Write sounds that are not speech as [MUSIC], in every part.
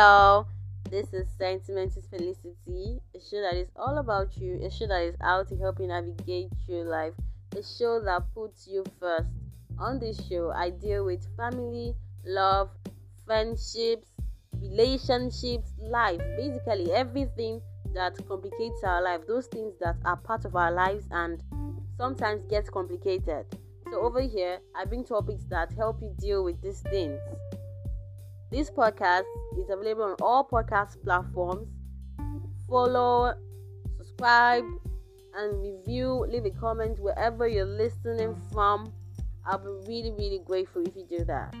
Y'all, this is Sentiment is Felicity, a show that is all about you, a show that is out to help you navigate your life, a show that puts you first. On this show, I deal with family, love, friendships, relationships, life, basically everything that complicates our life, those things that are part of our lives and sometimes get complicated. So, over here, I bring topics that help you deal with these things. This podcast is available on all podcast platforms. Follow, subscribe, and review. Leave a comment wherever you're listening from. I'll be really, really grateful if you do that.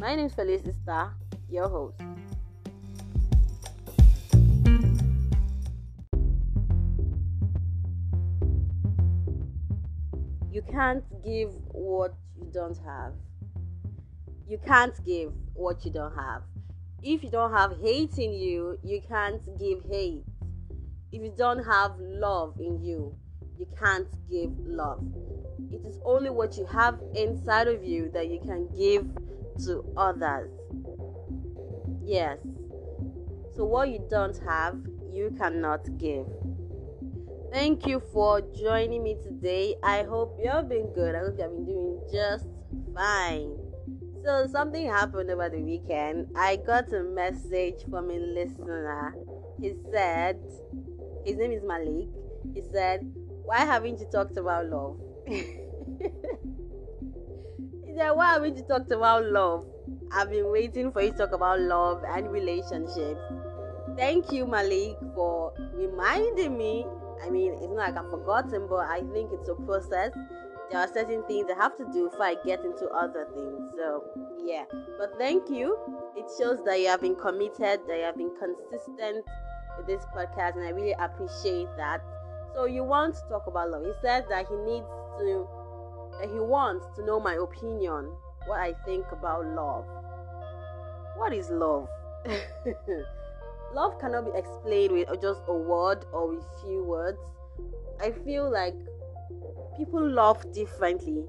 My name is Felicita, your host. You can't give what you don't have. You can't give what you don't have. If you don't have hate in you, you can't give hate. If you don't have love in you, you can't give love. It is only what you have inside of you that you can give to others. Yes. So, what you don't have, you cannot give. Thank you for joining me today. I hope you have been good. I hope you have been doing just fine. So, something happened over the weekend. I got a message from a listener. He said, his name is Malik. He said, Why haven't you talked about love? [LAUGHS] he said, Why haven't you talked about love? I've been waiting for you to talk about love and relationships. Thank you, Malik, for reminding me I mean, it's not like I've forgotten, but I think it's a process. There are certain things I have to do before I get into other things. So, yeah. But thank you. It shows that you have been committed, that you have been consistent with this podcast, and I really appreciate that. So, you want to talk about love. He said that he needs to, that he wants to know my opinion, what I think about love. What is love? [LAUGHS] love cannot be explained with just a word or with few words. I feel like people love differently.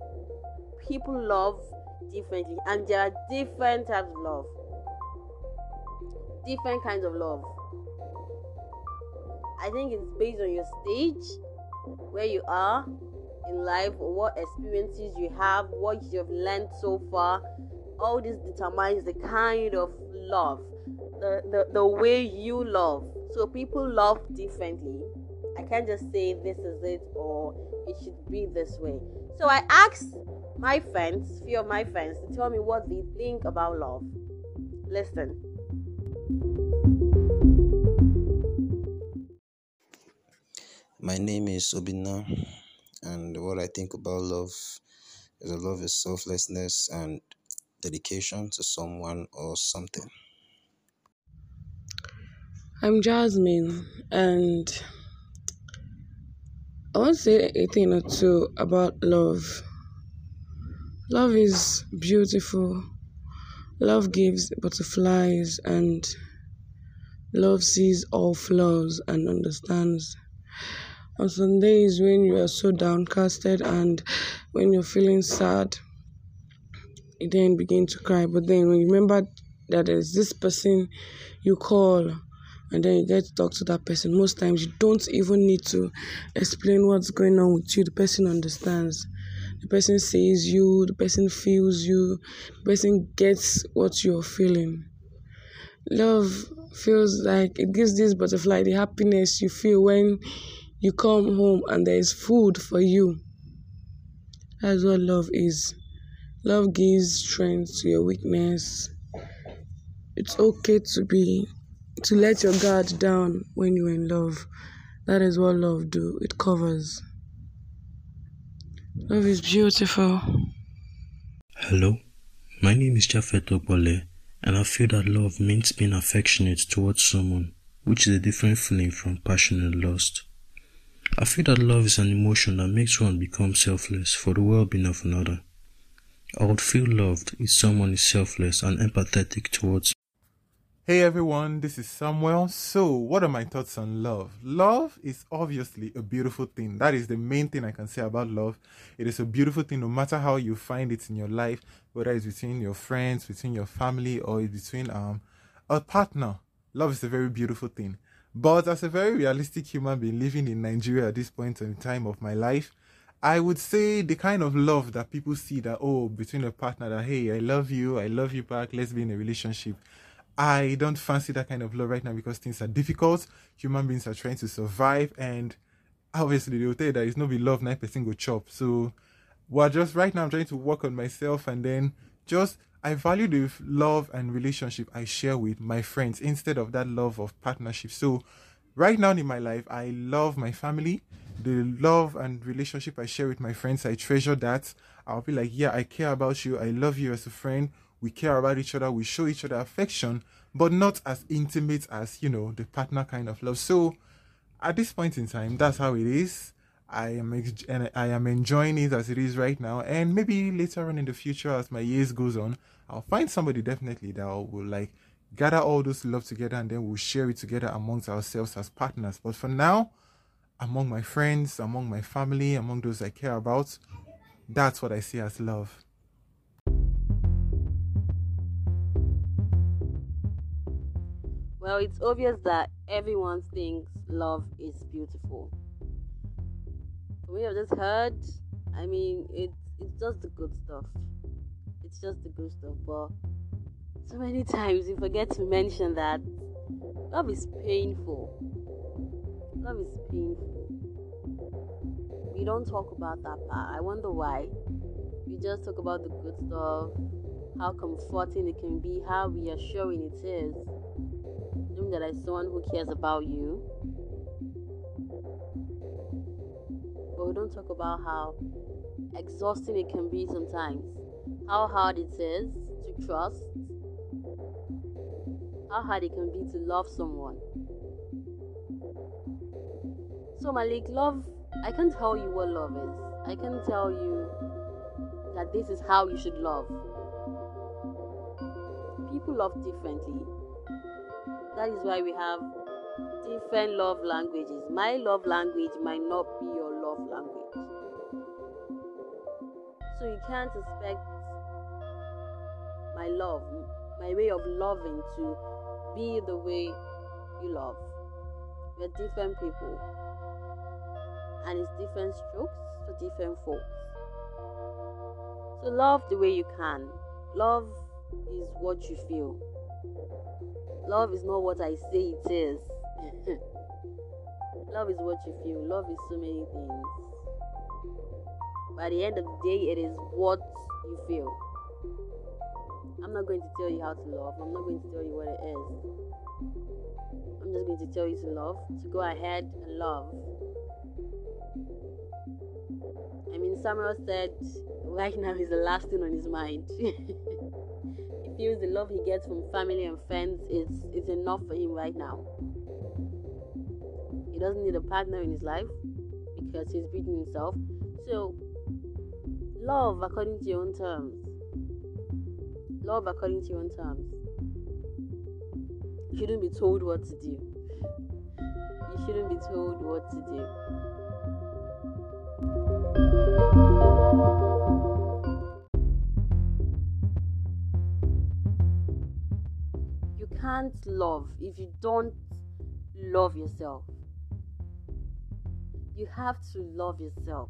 People love differently, and there are different types of love, different kinds of love. I think it's based on your stage, where you are in life, what experiences you have, what you've learned so far. All this determines the kind of love the, the, the way you love. So people love differently. I can't just say this is it or it should be this way. So I asked my friends, few of my friends, to tell me what they think about love. Listen. My name is Obina, and what I think about love is that love is selflessness and dedication to someone or something. I'm Jasmine, and I want to say a thing or two about love. Love is beautiful. Love gives butterflies, and love sees all flaws and understands. On some days when you are so downcasted and when you're feeling sad, you then begin to cry. But then remember that there's this person you call and then you get to talk to that person. Most times, you don't even need to explain what's going on with you, the person understands. The person sees you, the person feels you, the person gets what you're feeling. Love feels like it gives this butterfly the happiness you feel when you come home and there is food for you. That's what love is. Love gives strength to your weakness. It's okay to be to let your guard down when you're in love. That is what love do. It covers. Love is beautiful. Hello, my name is Japheth Okbole, and I feel that love means being affectionate towards someone, which is a different feeling from passion and lust. I feel that love is an emotion that makes one become selfless for the well-being of another. I would feel loved if someone is selfless and empathetic towards Hey everyone, this is Samuel. So, what are my thoughts on love? Love is obviously a beautiful thing. That is the main thing I can say about love. It is a beautiful thing no matter how you find it in your life, whether it's between your friends, between your family, or between um a partner, love is a very beautiful thing. But as a very realistic human being living in Nigeria at this point in time of my life, I would say the kind of love that people see that, oh, between a partner, that, hey, I love you, I love you back, let's be in a relationship. I don't fancy that kind of love right now because things are difficult. Human beings are trying to survive, and obviously, they'll tell you that it's not be love, 9% go chop. So, well, just right now, I'm trying to work on myself and then just I value the love and relationship I share with my friends instead of that love of partnership. So, right now in my life, I love my family. The love and relationship I share with my friends, I treasure that. I'll be like, yeah, I care about you. I love you as a friend. We care about each other. We show each other affection, but not as intimate as, you know, the partner kind of love. So, at this point in time, that's how it is. I am ex- and I am enjoying it as it is right now, and maybe later on in the future, as my years goes on, I'll find somebody definitely that will like gather all those love together, and then we'll share it together amongst ourselves as partners. But for now, among my friends, among my family, among those I care about, that's what I see as love. Well, it's obvious that everyone thinks love is beautiful we have just heard, I mean, it's it's just the good stuff. It's just the good stuff. But so many [LAUGHS] times we forget to mention that love is painful. Love is painful. We don't talk about that part. I wonder why. We just talk about the good stuff, how comforting it can be, how reassuring it is. That there's someone who cares about you but we don't talk about how exhausting it can be sometimes, how hard it is to trust, how hard it can be to love someone. So, Malik, love, I can't tell you what love is. I can tell you that this is how you should love. People love differently. That is why we have different love languages. My love language might not be your love language. So you can't expect my love, my way of loving to be the way you love. We're different people. And it's different strokes for different folks. So love the way you can. Love is what you feel. Love is not what I say it is. [LAUGHS] love is what you feel. Love is so many things. By the end of the day, it is what you feel. I'm not going to tell you how to love. I'm not going to tell you what it is. I'm just going to tell you to love, to go ahead and love. I mean, Samuel said [LAUGHS] right now is the last thing on his mind. [LAUGHS] feels the love he gets from family and friends is, is enough for him right now He doesn't need a partner in his life because he's beating himself. So, love according to your own terms. Love according to your own terms. You shouldn't be told what to do. You shouldn't be told what to do. Can't love if you don't love yourself you have to love yourself.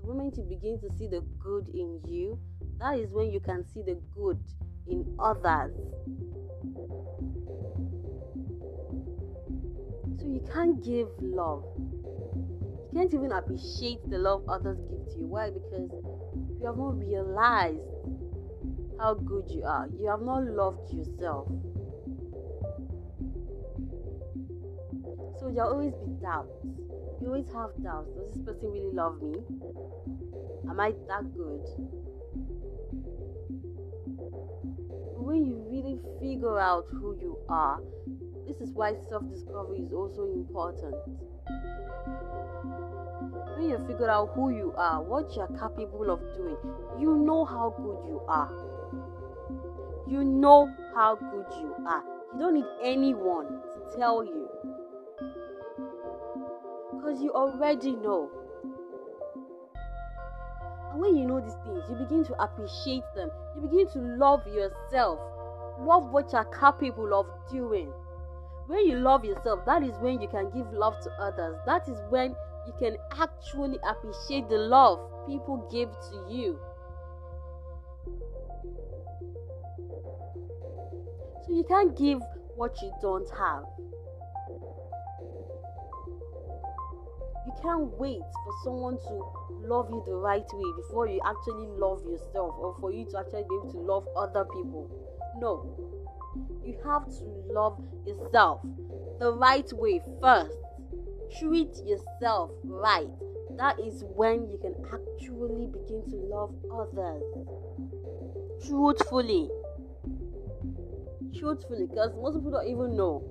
The moment you begin to see the good in you, that is when you can see the good in others. So you can't give love. You can't even appreciate the love others give to you. Why? Because you have not realized how good you are. You have not loved yourself. So there'll always be doubts. You always have doubts. Does this person really love me? Am I that good? When you really figure out who you are, this is why self discovery is also important. When you figure out who you are, what you are capable of doing, you know how good you are. You know how good you are. You don't need anyone to tell you because you already know. And when you know these things, you begin to appreciate them. You begin to love yourself Love what you're capable of doing. When you love yourself, that is when you can give love to others. That is when you can actually appreciate the love people give to you. So you can't give what you don't have. You can't wait for someone to love you the right way before you actually love yourself or for you to actually be able to love other people. No. You have to love yourself the right way first. Treat yourself right. That is when you can actually begin to love others. Truthfully. Truthfully, because most people don't even know.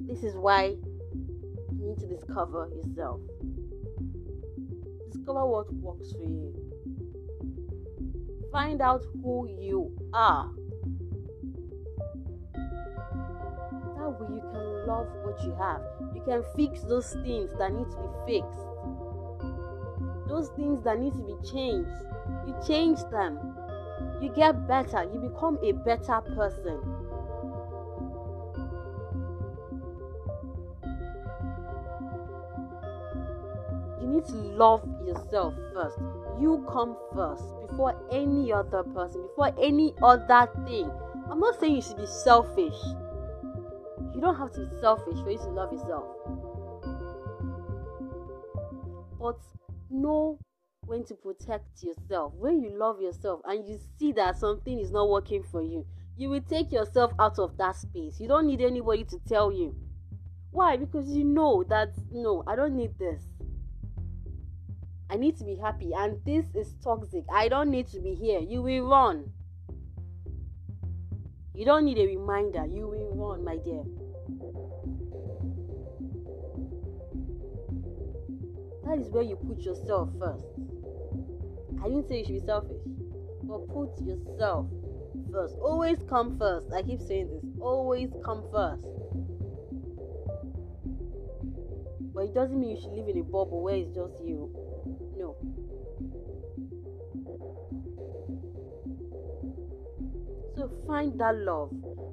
This is why you need to discover yourself. Discover what works for you. Find out who you are. That way you can love what you have. You can fix those things that need to be fixed. Those things that need to be changed. You change them. You get better. You become a better person. You need to love yourself first. You come first before any other person, before any other thing. I'm not saying you should be selfish. You don't have to be selfish for you to love yourself. But know when to protect yourself. When you love yourself and you see that something is not working for you, you will take yourself out of that space. You don't need anybody to tell you. Why? Because you know that no, I don't need this. I need to be happy, and this is toxic. I don't need to be here. You will run. You don't need a reminder. You will run, my dear. That is where you put yourself first. I didn't say you should be selfish, but put yourself first. Always come first. I keep saying this. Always come first. But it doesn't mean you should live in a bubble where it's just you. No. So find that love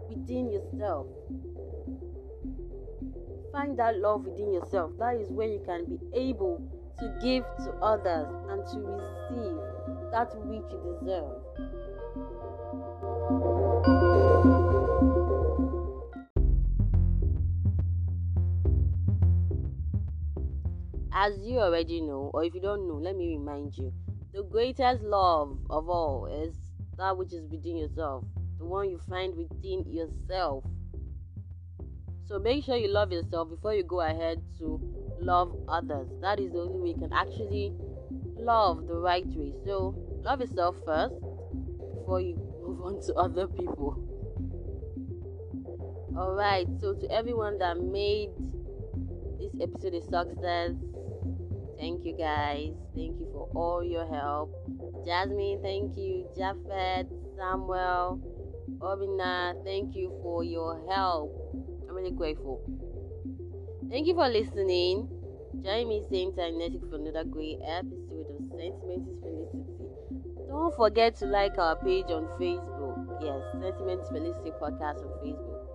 within yourself. Find that love within yourself. That is when you can be able to give to others and to receive that which you deserve. As you already know, or if you don't know, let me remind you the greatest love of all is that which is within yourself, the one you find within yourself. So make sure you love yourself before you go ahead to love others. That is the only way you can actually love the right way. So love yourself first before you [LAUGHS] move on to other people. Alright, so to everyone that made this episode a success, thank you guys. Thank you for all your help. Jasmine, thank you. Japheth, Samuel, Obina, thank you for your help. Really grateful. Thank you for listening. Join me same time next for another great episode of Sentiment is Felicity. Don't forget to like our page on Facebook. Yes, Sentiment is Felicity podcast on Facebook.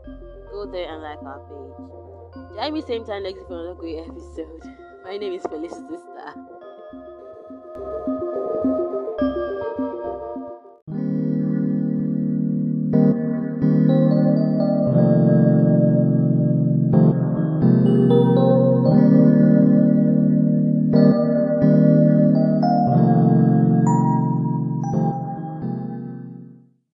Go there and like our page. Join me same time next for another great [LAUGHS] episode. My name is Felicity Star.